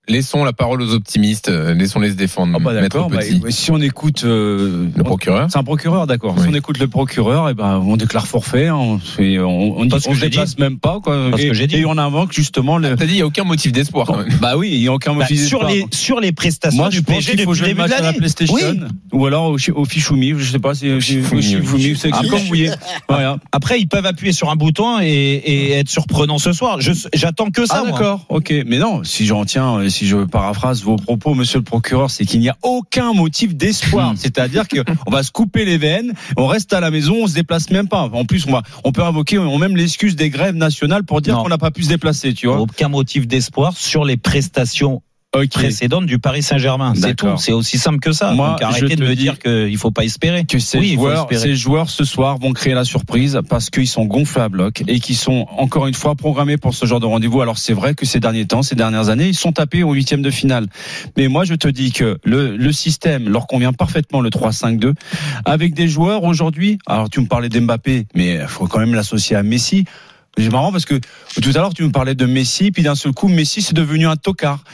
Laissons la parole aux optimistes, euh, laissons-les se défendre. Ah bah bah, Petit. si on écoute euh, le procureur. C'est un procureur, d'accord. Oui. Si on écoute le procureur, et ben on déclare forfait. hein, On fait, on, déplace même pas. Quoi. Parce et, que j'ai dit. et on invoque justement le. T'as dit il y a aucun motif d'espoir. Bah oui, il y a aucun Bah, motif sur d'espoir. les sur les prestations Moi, je du pense PSG qu'il faut depuis jouer le début de match à la l'année. PlayStation Oui. ou alors au, au Fichoumi. Je sais pas si au Shifumi, c'est Ah, comme vous voulez. Après, ils peuvent appuyer sur un bouton et, être surprenants ce soir. J'attends que ça. Ah d'accord, ok. Mais non, si j'en tiens, si je paraphrase vos propos, monsieur le procureur, c'est qu'il n'y a aucun motif d'espoir. Hmm. C'est-à-dire qu'on va se couper les veines, on reste à la maison, on se déplace même pas. En plus, on, va, on peut invoquer on même l'excuse des grèves nationales pour dire qu'on n'a pas pu se déplacer, tu vois. Aucun motif d'espoir sur les prestations Ok. précédentes du Paris Saint-Germain. C'est tout. C'est aussi simple que ça. Moi, Donc arrêtez te de me dire qu'il faut pas espérer. que ces oui, joueurs, espérer. ces joueurs ce soir vont créer la surprise parce qu'ils sont gonflés à bloc et qui sont encore une fois programmés pour ce genre de rendez-vous. Alors c'est vrai que ces derniers temps, ces dernières années, ils sont tapés au huitième de finale. Mais moi je te dis que le, le système leur convient parfaitement le 3-5-2 avec des joueurs aujourd'hui. Alors tu me parlais d'Mbappé, mais il faut quand même l'associer à Messi. C'est marrant parce que tout à l'heure tu me parlais de Messi, puis d'un seul coup Messi c'est devenu un tocard.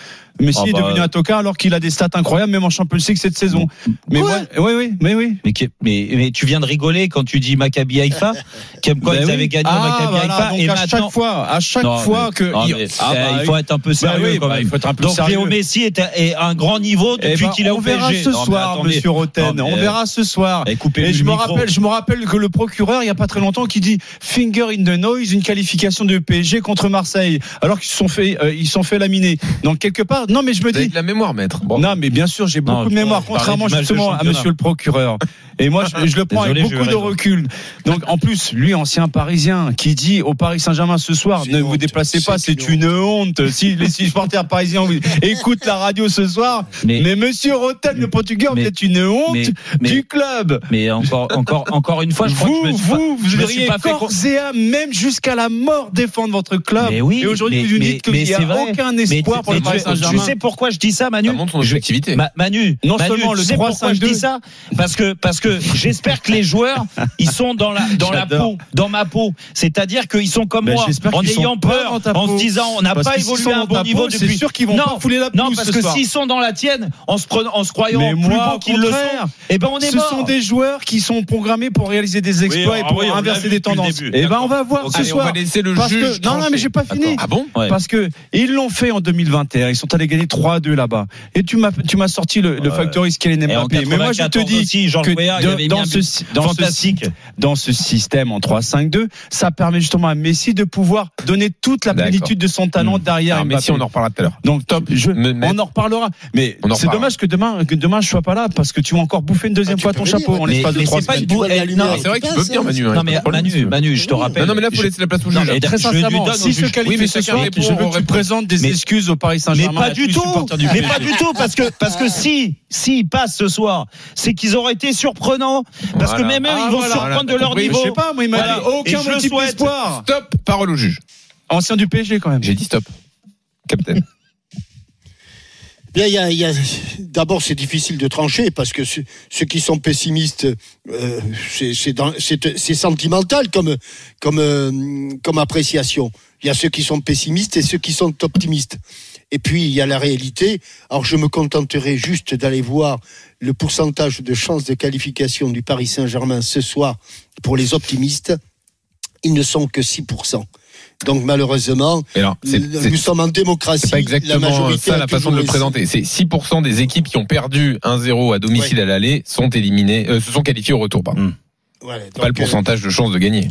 Messi Ah est bah. devenu un tocard alors qu'il a des stats incroyables même en Champions League cette saison. Mais moi, oui oui, mais oui. Mais, qui- mais, mais tu viens de rigoler quand tu dis Maccabi Haïfa, comme quoi Ben ils oui. avaient gagné Ah, Maccabi Haïfa et à maintenant. chaque fois, à chaque Non, fois mais- que non, il, ah, bah, faut être un peu sérieux oui, quand bah, même. il faut être un peu Donc sérieux. Léo Messi est à, un grand niveau Eh depuis ben, qu'il est on au verra PSG. ce Non, mais soir. Monsieur Roten. On verra ce soir. Et je me rappelle, je me rappelle que le procureur, il y a pas très longtemps, qui dit finger in the noise, une qualification de PSG contre Marseille, alors qu'ils se sont fait, euh, ils sont fait laminer. Donc quelque part, non, mais je me dis, de la mémoire, maître. Bon. non, mais bien sûr, j'ai beaucoup Non, de mémoire, contrairement justement à. Monsieur le procureur. Et moi, je, je le prends Désolé, avec beaucoup de recul. Donc, en plus, lui, ancien Parisien, qui dit au Paris Saint-Germain ce soir, ne une vous honte. déplacez pas, C'est une honte. Si les supporters parisiens vous- écoutent la radio ce soir, Mais- mais, Monsieur Roten, le Portugais, vous êtes une honte mais- mais- du club. Mais encore, encore, encore une fois, je crois que Vous, je me suis pas- vous, vous devriez corps et âme, même jusqu'à la mort, défendre votre club. Mais oui, et aujourd'hui, vous nous mais- dites qu'il n'y a vrai. aucun espoir pour le Paris Saint-Germain. Tu sais pourquoi je dis ça, Manu Ça montre son Je- objectivité. Ma- Manu, Non seulement le tu sais 3, pourquoi 5, je dis 2. ça Parce que parce que j'espère que les joueurs ils sont dans la dans la peau, dans ma peau. C'est-à-dire qu'ils sont comme Ben, moi, j'espère en ayant peur, en peau. se disant on n'a Parce pas évolué sont à un dans bon niveau peau, c'est depuis. sûr qu'ils vont non, pas fouler la non parce ce que soir. s'ils sont dans la tienne, en se prenant, en se croyant Mais plus moi, beaux au qu'ils le sont, contraire, eh ben on est Ce mort. sont des joueurs qui sont programmés pour réaliser des exploits Oui, et pour ah oui, l'a inverser des tendances. Et ben on va voir ce allez, on soir. va laisser le Parce juge. que non, non, mais j'ai pas fini. Ah bon Ouais. Parce que ils l'ont fait en 2021. Ils sont allés gagner 3-2 là-bas. Et tu m'as tu m'as sorti le, le factory Kylian Et Mbappé. Mais moi je te 94 dis que il dans- avait ce dans ce dans ce système en 3-5-2, ça permet justement à Messi de pouvoir donner toute la plénitude de son talent Mmh. derrière Ah, mais Mbappé. si on en reparlera tout à l'heure. Donc top, je, Mais- mais- on en reparlera. Mais c'est dommage que demain que demain je sois pas là parce que tu vas encore bouffer une deuxième Ah, fois ton venir, chapeau Mais- l'espace de mais trois c'est pas semaines. eh, non, C'est vrai que tu passe, peux venir. Manu. Non hein, mais pas de problème, Manu, je te rappelle. Non, non, mais là, il faut laisser la place au Non, juge. mais Très sincèrement, si se Oui, qualifie mais ce soir, je veux aux que tu réponses. présentes des Mais- excuses au Paris Mais Saint-Germain. pas et à du tout. Mais pas du tout parce que parce que si s'ils passent ce soir, c'est qu'ils auraient été surprenants parce que même eux Ah, ils vont voilà. surprendre de leur compris. niveau. Je sais pas, moi il m'a Voilà. aucun motif d'espoir. Stop, parole au juge. Ancien du PSG quand même. J'ai dit stop. Capitaine. Bien, il y a, il y a- d'abord, c'est difficile de trancher parce que ceux, ceux qui sont pessimistes, euh, c'est, c'est, dans- c'est- c'est sentimental comme, comme, euh, comme appréciation. Il y a ceux qui sont pessimistes et ceux qui sont optimistes. Et puis, il y a la réalité. Alors, je me contenterai juste d'aller voir le pourcentage de chances de qualification du Paris Saint-Germain ce soir pour les optimistes. Ils ne sont que 6%. Donc malheureusement, nous sommes en démocratie. C'est pas exactement la majorité ça a la façon de le présenter. C'est 6% des équipes qui ont perdu 1-0 à domicile à l'aller sont éliminées, euh, se sont qualifiées au retour. Pardon. Voilà, Pas le euh, pourcentage de chances de gagner.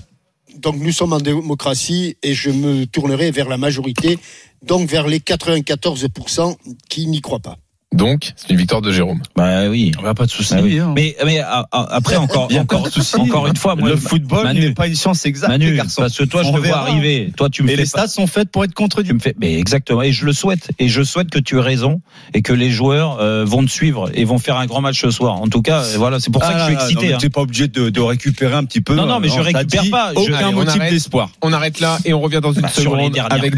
Donc nous sommes en démocratie et je me tournerai vers la majorité, donc vers les 94% qui n'y croient pas. Donc, c'est une victoire de Jérôme. Bah oui. On a pas de souci. Ah oui. hein. Mais, mais a- a- après encore, Il y a encore, de une fois, moi, le football n'est pas une science exacte, Manu, garçons. parce que toi, je On te vois arriver. Toi, tu me Et les pas- stats sont faites pour être contredits. tu me fais, mais exactement. Et je le souhaite. Et je souhaite que tu aies raison et que les joueurs euh, vont te suivre et vont faire un grand match ce soir. En tout cas, euh, voilà, c'est pour ça que je suis excité. hein. Tu n'es pas obligé de, de récupérer un petit peu. Non, non, mais je On t'a récupère dit pas. Je- Aucun motif d'espoir. On arrête là et on revient dans une Bah, seconde avec.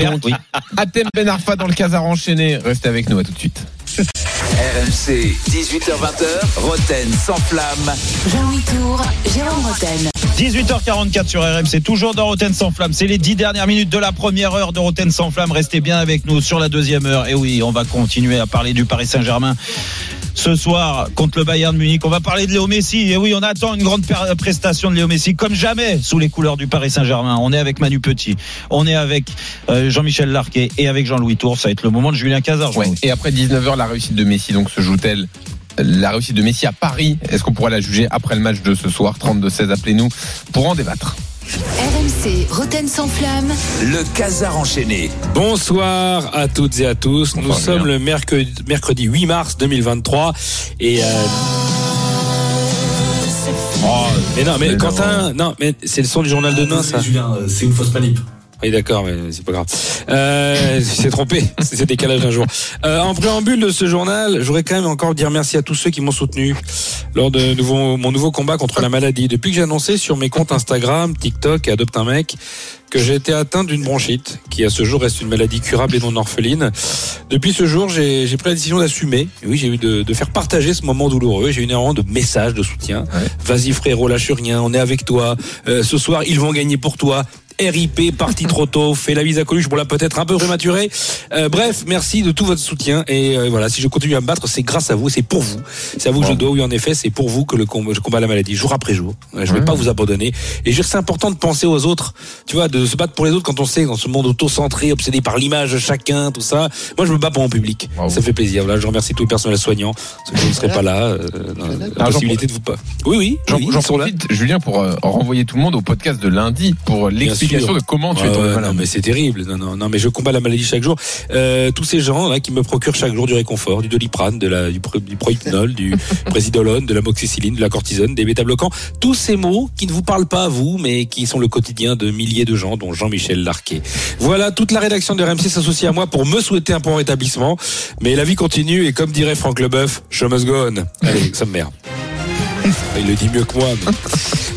Atem Ben Arfa dans le casar enchaîné. Restez avec nous, à tout de suite. RMC, 18h20h, Roten sans flamme. Jean-Louis Tour, Jérôme Roten. 18h44 sur RMC, toujours dans Roten sans flamme. C'est les 10 dernières minutes de la première heure de Roten sans flamme. Restez bien avec nous sur la deuxième heure. Et oui, on va continuer à parler du Paris Saint-Germain. Ce soir, contre le Bayern Munich, on va parler de Léo Messi. Et oui, on attend une grande prestation de Léo Messi, comme jamais, sous les couleurs du Paris Saint-Germain. On est avec Manu Petit, on est avec euh, Jean-Michel Larquet et avec Jean-Louis Tour. Ça va être le moment de Julien Cazard. Et après 19h, la réussite de Messi donc se joue-t-elle? La réussite de Messi à Paris, est-ce qu'on pourra la juger après le match de ce soir? 32-16, appelez-nous pour en débattre. RMC, Roten sans flamme. Le casar enchaîné. Bonsoir à toutes et à tous. Nous sommes le mercredi, mercredi 8 mars 2023 et euh, mais non, mais mais Quentin, non, mais c'est le son du journal de demain, ça. Julien, euh, c'est une fausse manip. Oui, d'accord, mais c'est pas grave. Euh, c'est trompé, c'est décalage d'un jour. Euh, en préambule de ce journal, j'aurais quand même encore dire merci à tous ceux qui m'ont soutenu lors de nouveau, mon nouveau combat contre la maladie. Depuis que j'ai annoncé sur mes comptes Instagram, TikTok et Adopte un mec que j'ai été atteint d'une bronchite, qui à ce jour reste une maladie curable et non orpheline. Depuis ce jour, j'ai pris la décision d'assumer. Oui, j'ai eu de, de faire partager ce moment douloureux. J'ai eu énormément de messages de soutien. Vas-y frérot, lâche rien, on est avec toi. Euh, ce soir, ils vont gagner pour toi. RIP, parti trop tôt, fait la bise à Coluche, bon là peut-être un peu prématuré. Euh, bref, merci de tout votre soutien et euh, voilà, si je continue à me battre, c'est grâce à vous, c'est pour vous. C'est à vous que je dois, oui en effet, c'est pour vous que le combat, je combats la maladie, jour après jour. Ouais, Je vais Ouais. pas vous abandonner. Et je veux dire, c'est important de penser aux autres, tu vois, de se battre pour les autres quand on sait dans ce monde auto-centré, obsédé par l'image de chacun, tout ça. Moi, je me bats pour mon public. Bravo. Ça fait plaisir. Voilà, je remercie tout le personnel soignant. Ceux qui ne seraient pas là, euh, la Ah, possibilité de vous pas. Oui, oui. J'en oui, là. profite, Julien, pour euh, renvoyer tout le monde au podcast de lundi pour l'explication de comment tu es tombé malade. non, mais c'est terrible. Non, non, non, mais je combats la maladie chaque jour. Euh, tous ces gens là qui me procurent chaque jour du réconfort, du doliprane, de la, du, du prohypnol, du présidolone, de la moxicilline, de la cortisone, des bêta-bloquants. Tous ces mots qui ne vous parlent pas à vous, mais qui sont le quotidien de milliers de gens, dont Jean-Michel Larquet. Voilà, toute la rédaction de RMC s'associe à moi pour me souhaiter un bon rétablissement. Mais la vie continue et comme dirait Franck Leboeuf, show must go on. Allez, ça me merde. Il le dit mieux que moi. mais-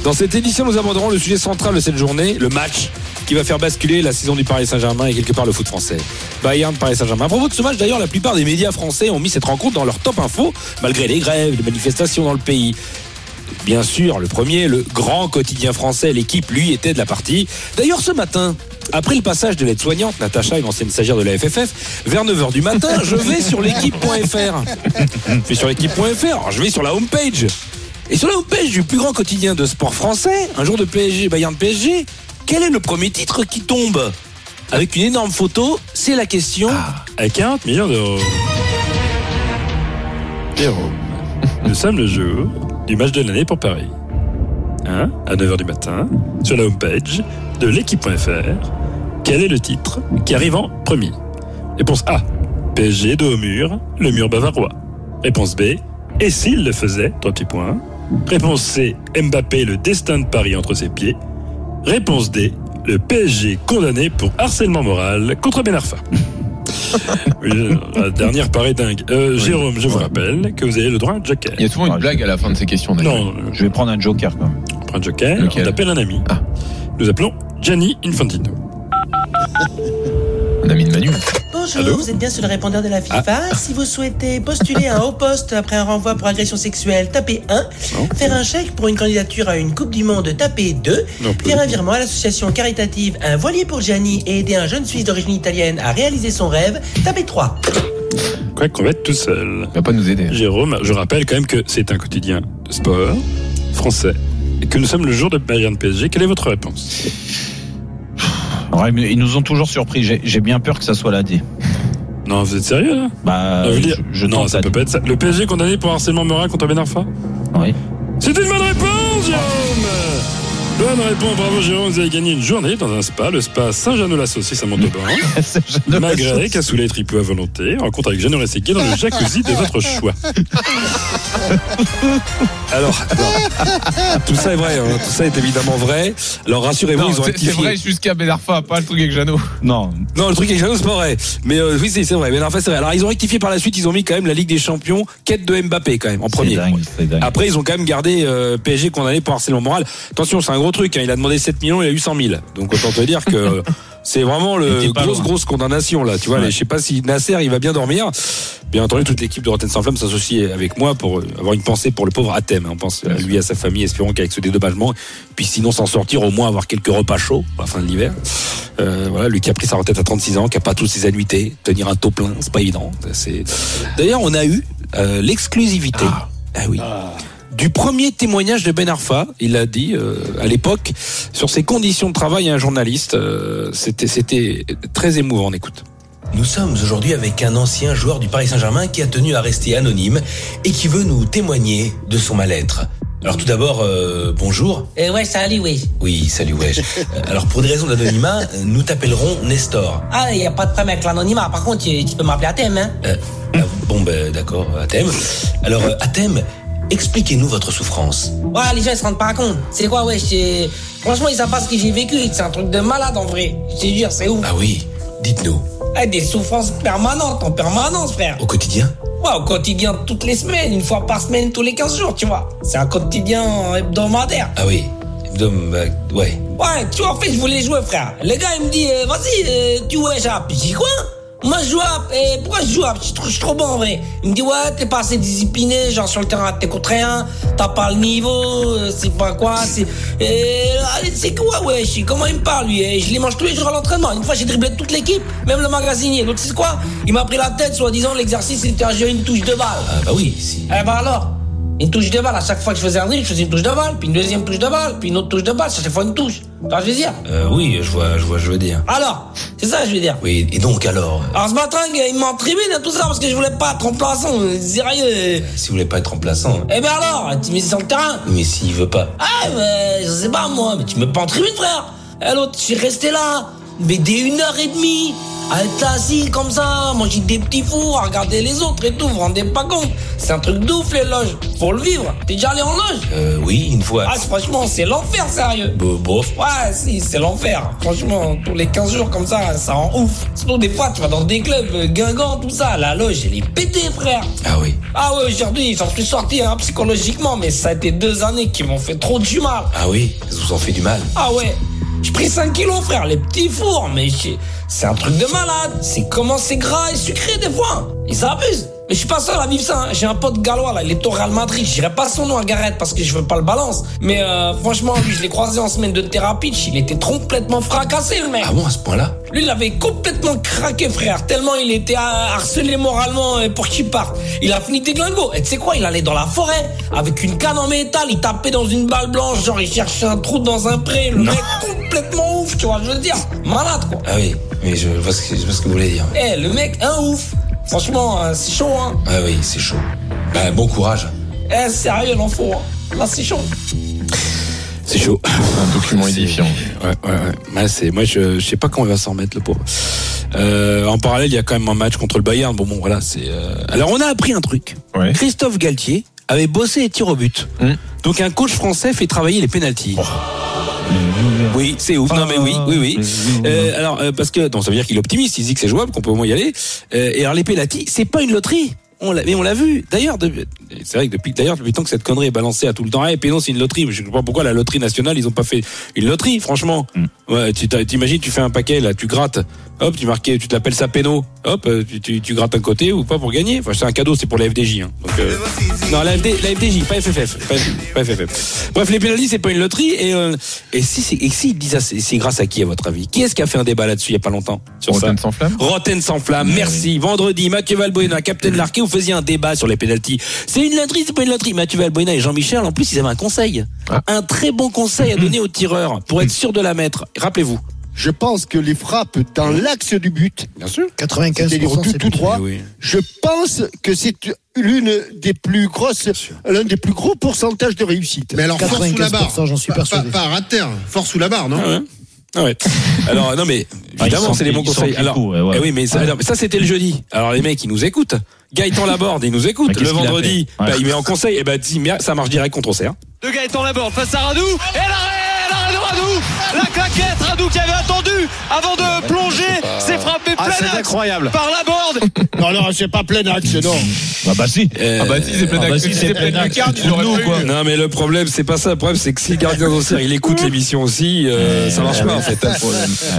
Dans cette édition, nous aborderons le sujet central de cette journée, le match qui va faire basculer la saison du Paris Saint-Germain et quelque part le foot français. Bayern Paris Saint-Germain. À propos de ce match, d'ailleurs, la plupart des médias français ont mis cette rencontre dans leur top info, malgré les grèves, les manifestations dans le pays. Bien sûr, le premier, le grand quotidien français, l'équipe, lui, était de la partie. D'ailleurs, ce matin, après le passage de l'aide-soignante, Natacha, une ancienne stagiaire de la FFF, vers 9h du matin, je vais sur l'équipe.fr. Je vais sur l'équipe.fr, je vais sur la homepage. Et sur la homepage du plus grand quotidien de sport français, un jour de PSG, Bayern PSG, quel est le premier titre qui tombe Avec une énorme photo, c'est la question. À 40 millions d'euros. Jérôme, nous sommes le jour du match de l'année pour Paris. Hein à 9h du matin, sur la homepage de l'équipe.fr, quel est le titre qui arrive en premier Réponse A. PSG dos au mur, le mur bavarois. Réponse B. Et s'il le faisait Trois petits points. Réponse C. Mbappé, le destin de Paris entre ses pieds. Réponse D. Le PSG condamné pour harcèlement moral contre Ben Arfa. Oui, la dernière paraît dingue. Euh, Jérôme, je vous rappelle que vous avez le droit à un joker. Il y a souvent une blague à la fin de ces questions. d'ailleurs. Non, Je vais prendre un joker quand même. on prend un joker, Lequel on appelle un ami. Ah. Nous appelons Gianni Infantino. Un ami de Manu. Bonjour, Allô vous êtes bien sur le répondeur de la FIFA. Si vous souhaitez postuler à un haut poste après un renvoi pour agression sexuelle, tapez 1. Faire un chèque pour une candidature à une Coupe du Monde, tapez 2. Non. Faire un virement à l'association caritative Un voilier pour Gianni et aider un jeune Suisse d'origine italienne à réaliser son rêve, tapez 3. Quoi qu'on va être tout seul. Il va pas nous aider. Jérôme, je rappelle quand même que c'est un quotidien de sport français et que nous sommes le jour de Bayern PSG. Quelle est votre réponse? Ouais, mais ils nous ont toujours surpris. J'ai j'ai bien peur que ça soit la D. Non, vous êtes sérieux là Bah, je, dire- je Non, ça peut pas être ça. Le PSG condamné pour harcèlement moral contre Ben Arfa Oui. C'est une bonne réponse, Bonne réponse, bravo Jérôme, vous avez gagné une journée dans un spa, le spa Saint-Jean-de-la-Saucisse à Montauban. Magret, cassoulet, tripeux à volonté, rencontre avec Jeannot Rességuier dans le jacuzzi de votre choix. Alors, alors, tout ça est vrai, hein, tout ça est évidemment vrai. Alors rassurez-vous, ils ont c'est rectifié. vrai jusqu'à Ben Arfa, pas le truc avec Jeannot. Non. Non, le truc avec Jeannot, c'est pas vrai. Mais euh, oui, c'est c'est vrai. Fait, c'est vrai. Alors, ils ont rectifié par la suite. Ils ont mis quand même la Ligue des Champions, quête de Mbappé quand même en premier. dingue, c'est dingue. Après, ils ont quand même gardé euh, PSG condamné pour harcèlement moral. Attention, c'est un gros truc. hein. Il a demandé 7 millions, il a eu 100 000. Donc autant te dire que c'est vraiment le grosse loin. grosse condamnation là. Tu vois, Ouais. je sais pas si Nasser il va bien dormir. Bien entendu, toute l'équipe de Rotten sans flamme s'associe avec moi pour euh, avoir une pensée pour le pauvre Athème. On pense à lui à sa famille, espérons qu'avec ce dédommagement, puis sinon s'en sortir, au moins avoir quelques repas chauds à la fin de l'hiver. Euh, voilà, lui qui a pris sa retraite à 36 ans, qui a pas toutes ses annuités, tenir un taux plein, c'est pas évident. D'ailleurs on a eu euh, l'exclusivité. Ah. oui. Du premier témoignage de Ben Arfa, il a dit euh, à l'époque sur ses conditions de travail à un journaliste. euh, c'était c'était très émouvant. On écoute. Nous sommes aujourd'hui avec un ancien joueur du Paris Saint-Germain qui a tenu à rester anonyme et qui veut nous témoigner de son mal-être. Alors tout d'abord, euh, bonjour. Euh, ouais, salut, oui. Oui, salut Wesh. Alors pour des raisons d'anonymat, nous t'appellerons Nestor. Ah, il n'y a pas de problème avec l'anonymat. Par contre, tu, tu peux m'appeler Athème, hein. Euh, bon ben d'accord, Athème. Alors euh, Athème, expliquez-nous votre souffrance. Ouais, les gens, ils se rendent pas compte. C'est quoi, ouais, c'est... Franchement, ils savent pas ce que j'ai vécu. C'est un truc de malade, en vrai. Je te jure, c'est ouf. Ah oui, dites-nous. Ah, des souffrances permanentes, en permanence, frère. Au quotidien Ouais, au quotidien, toutes les semaines, une fois par semaine, tous les 15 jours, tu vois. C'est un quotidien hebdomadaire. Ah oui, bah, ouais. Ouais, tu vois, en fait, je voulais jouer, frère. Le gars, il me dit, euh, vas-y, euh, tu Jap. Je dis, quoi Moi, je joue à... Et pourquoi je joue à Je suis trop- je suis trop bon, en vrai. Il me dit, ouais, t'es pas assez discipliné, genre, sur le terrain, t'es contre rien, t'as pas le niveau, euh, c'est pas quoi, c'est... Euh, c'est quoi, ouais, comment il me parle, lui? Et Je les mange tous les jours à l'entraînement. Une fois, j'ai dribblé toute l'équipe, même le magasinier. L'autre, c'est quoi? Il m'a pris la tête, soi-disant, l'exercice, c'était un jeu, une touche de balle. Ah bah oui, si. Eh ben alors une touche de balle, à chaque fois que je faisais un dribble, je faisais une touche de balle, puis une deuxième touche de balle, puis une autre touche de balle, chaque fois une touche. Que je veux dire Euh, oui, je vois, je vois, je veux dire. Alors, c'est ça je veux dire. Oui, et donc alors, euh, Alors ce matin, il m'a en tribune et tout ça parce que je voulais pas être remplaçant, euh, sérieux. si vous voulez pas être remplaçant. Eh ben alors, tu me mets sur le terrain. Mais s'il veut pas. Ah, mais je sais pas moi, mais tu me mets pas en tribune, frère. Et l'autre, je suis resté là, mais dès une heure et demie, à être assis comme ça, manger des petits fours, à regarder les autres et tout, vous vous rendez pas compte. C'est un truc de ouf, les loges. Faut le vivre. T'es déjà allé en loge? Euh, oui, une fois. Ah, franchement, c'est l'enfer, sérieux. Bo- bof. Ouais, si, c'est l'enfer. Franchement, tous les 15 jours comme ça, ça rend ouf. Surtout des fois, tu vas dans des clubs, euh, Guingamp, tout ça, la loge, elle est pétée, frère. Ah oui. Ah ouais, aujourd'hui, j'en suis sorti hein, psychologiquement, mais ça a été deux années qui m'ont fait trop du mal. Ah oui, ça vous en fait du mal. Ah ouais, j'ai pris 5 kilos, frère, les petits fours, mais c'est un truc de malade. C'est comment c'est gras et sucré des fois. Ils abusent. Mais je suis pas seul à vivre ça. hein. J'ai un pote gallois là, il est au Real Madrid. J'irai pas son nom à Gareth parce que je veux pas le balance. Mais euh, franchement, lui, je l'ai croisé en semaine de thérapie. Il était complètement fracassé, le mec. Ah bon, à ce point-là? Lui, il avait complètement craqué, frère. Tellement il était harcelé moralement euh, pour qu'il parte. Il a fini déglingo. Et tu sais quoi Il allait dans la forêt avec une canne en métal. Il tapait dans une balle blanche. Genre, il cherchait un trou dans un pré. Le mec complètement ouf, tu vois, je veux dire. Malade, quoi. Ah oui, mais je vois ce que, je vois ce que vous voulez dire. Eh, le mec, un ouf. Franchement, euh, c'est chaud, hein. Ah oui, c'est chaud. Bah, bon courage. Eh, sérieux, l'enfant. Hein. Là, c'est chaud. C'est chaud. Un document édifiant. Ouais, ouais, ouais. Ouais, c'est, moi, je, je sais pas comment il va s'en remettre, le pauvre. Euh, en parallèle, il y a quand même un match contre le Bayern. Bon, bon, voilà, c'est. euh, Alors, on a appris un truc. Ouais. Christophe Galtier avait bossé les tirs au but. Hum. Donc, un coach français fait travailler les pénalties. Oui, c'est ouf. Non, mais oui, oui, oui. Euh, alors, euh, parce que, non, ça veut dire qu'il est optimiste. Il dit que c'est jouable, qu'on peut au moins y aller. Euh, et alors, les pénalties, c'est pas une loterie. On l'a, mais on l'a vu. D'ailleurs, c'est vrai que depuis, d'ailleurs, depuis le temps que cette connerie est balancée à tout le temps, eh, pénon, c'est une loterie. Je sais pas pourquoi la loterie nationale, ils ont pas fait une loterie, franchement. Ouais, tu t'imagines, tu fais un paquet, là, tu grattes. Hop, tu marques, tu t'appelles ça péno. Hop, euh, tu, tu, tu grattes un côté ou pas pour gagner. Enfin, c'est un cadeau, c'est pour la FDJ. Hein. Donc, euh, non, la, FD, la FDJ, pas FFF. Pas, pas FFF. Bref, les pénalités, c'est pas une loterie. Et, euh, et si, et si ils disent ça, c'est grâce à qui, à votre avis? Qui est-ce qui a fait un débat là-dessus il y a pas longtemps sur ça? Rotten sans flamme Rotten sans flamme, merci. Vendredi, Mathieu Valbuena, capitaine Larquet, vous faisiez un débat sur les pénalties. C'est une loterie, c'est pas une loterie. Mathieu Valbuena et Jean-Michel, en plus, ils avaient un conseil. Ah. Un très bon conseil à donner aux tireurs pour être sûr de la mettre. Rappelez-vous. je pense que les frappes dans l'axe du but, Bien sûr. 95%, c'est-à-dire tout, c'est tout droit, oui. je pense que c'est l'une des plus grosses, l'un des plus gros pourcentages de réussite. Mais alors, force sous la barre. 95%, j'en suis Pas- persuadé. Pas, à terre, force sous la barre, non? Ah ouais. Ah ouais. Alors non mais Ah, évidemment c'est les bons conseils. Alors coup, ouais, ouais. eh oui mais ça, alors, mais ça, c'était le jeudi. Alors les mecs ils nous écoutent. Gaëtan Laborde il nous écoute. Mais Le vendredi Ouais. bah, il met en conseil et bah dis, mais ça marche direct contre Auxerre. De Gaëtan Laborde face à Radou. Et l'arrêt, l'arrêt de Radou. La claquette, Radou qui avait attendu avant de plonger. C'est frappé Ah, plein c'est axe incroyable. par Laborde. Non, non, c'est pas plein axe, non. Ah bah si. Ah bah si, c'est plein Ah bah d'axe. si, c'est plein quoi. Non mais le problème c'est pas ça. Le problème c'est que si le gardien d'Auxerre il écoute l'émission aussi, euh, ça marche pas en fait.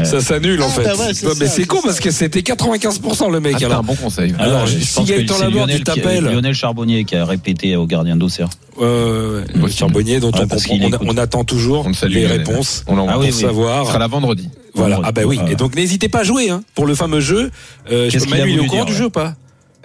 Ça s'annule en Ah, fait. bah mais c'est con parce que c'était 95% le mec. Ah, c'est alors un bon conseil. Alors, Ah, si Gaëtan Laborde, Lionel il qui- t'appelle. Lionel Charbonnier qui a répété au gardien d'Auxerre. Ouais, ouais, ouais. Charbonnier dont on, attend toujours On le salue, les réponses On l'envoie Ah pour savoir. Ce sera là vendredi. Voilà. Ah bah oui. Voilà. Et donc n'hésitez pas à jouer hein, pour le fameux jeu. Euh, je qu'il Manu, il est au courant du jeu ou pas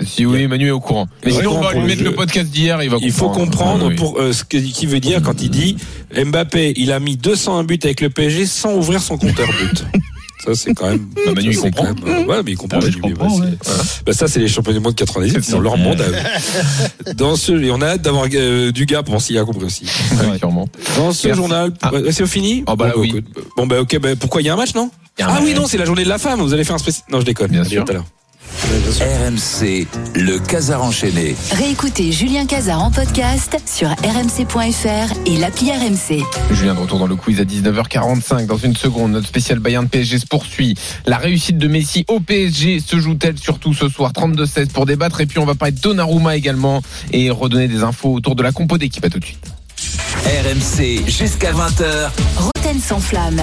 Si oui, Manu est au courant. Mais sinon, on va lui le mettre le podcast d'hier, il va Il faut comprendre Ah oui. pour euh, ce que qui veut dire quand il dit Mbappé, il a mis 201 buts avec le PSG sans ouvrir son compteur but. Ça c'est quand même. Bah, Manu, ça, il c'est comprend. même, euh, ouais, mais il comprend. Ah oui, Manu, je comprends, bah, ouais. c'est- bah, ça c'est les champions du monde 98, c'est dans leur monde. euh. Dans ce, et on a hâte d'avoir euh, du gars pour s'il a compris aussi. Ouais, sûrement. Dans ce Merci. journal, Ah. c'est fini Oh, bah bon, oui. écoute, bon bah ok, bah, pourquoi il y a un match non Ah match. oui non, c'est la journée de la femme. Vous allez faire un spécial. Non, je déconne. Bien sûr. tout à l'heure. RMC, le Casar enchaîné. Réécoutez Julien Cazard en podcast sur rmc.fr et l'appli RMC. Julien de retour dans le quiz à 19h45. Dans une seconde, notre spécial Bayern PSG se poursuit. La réussite de Messi au PSG se joue-t-elle surtout ce soir? 32-16 pour débattre. Et puis on va parler de Donnarumma également et redonner des infos autour de la compo d'équipe. À tout de suite. RMC, jusqu'à 20h. Roten sans flamme.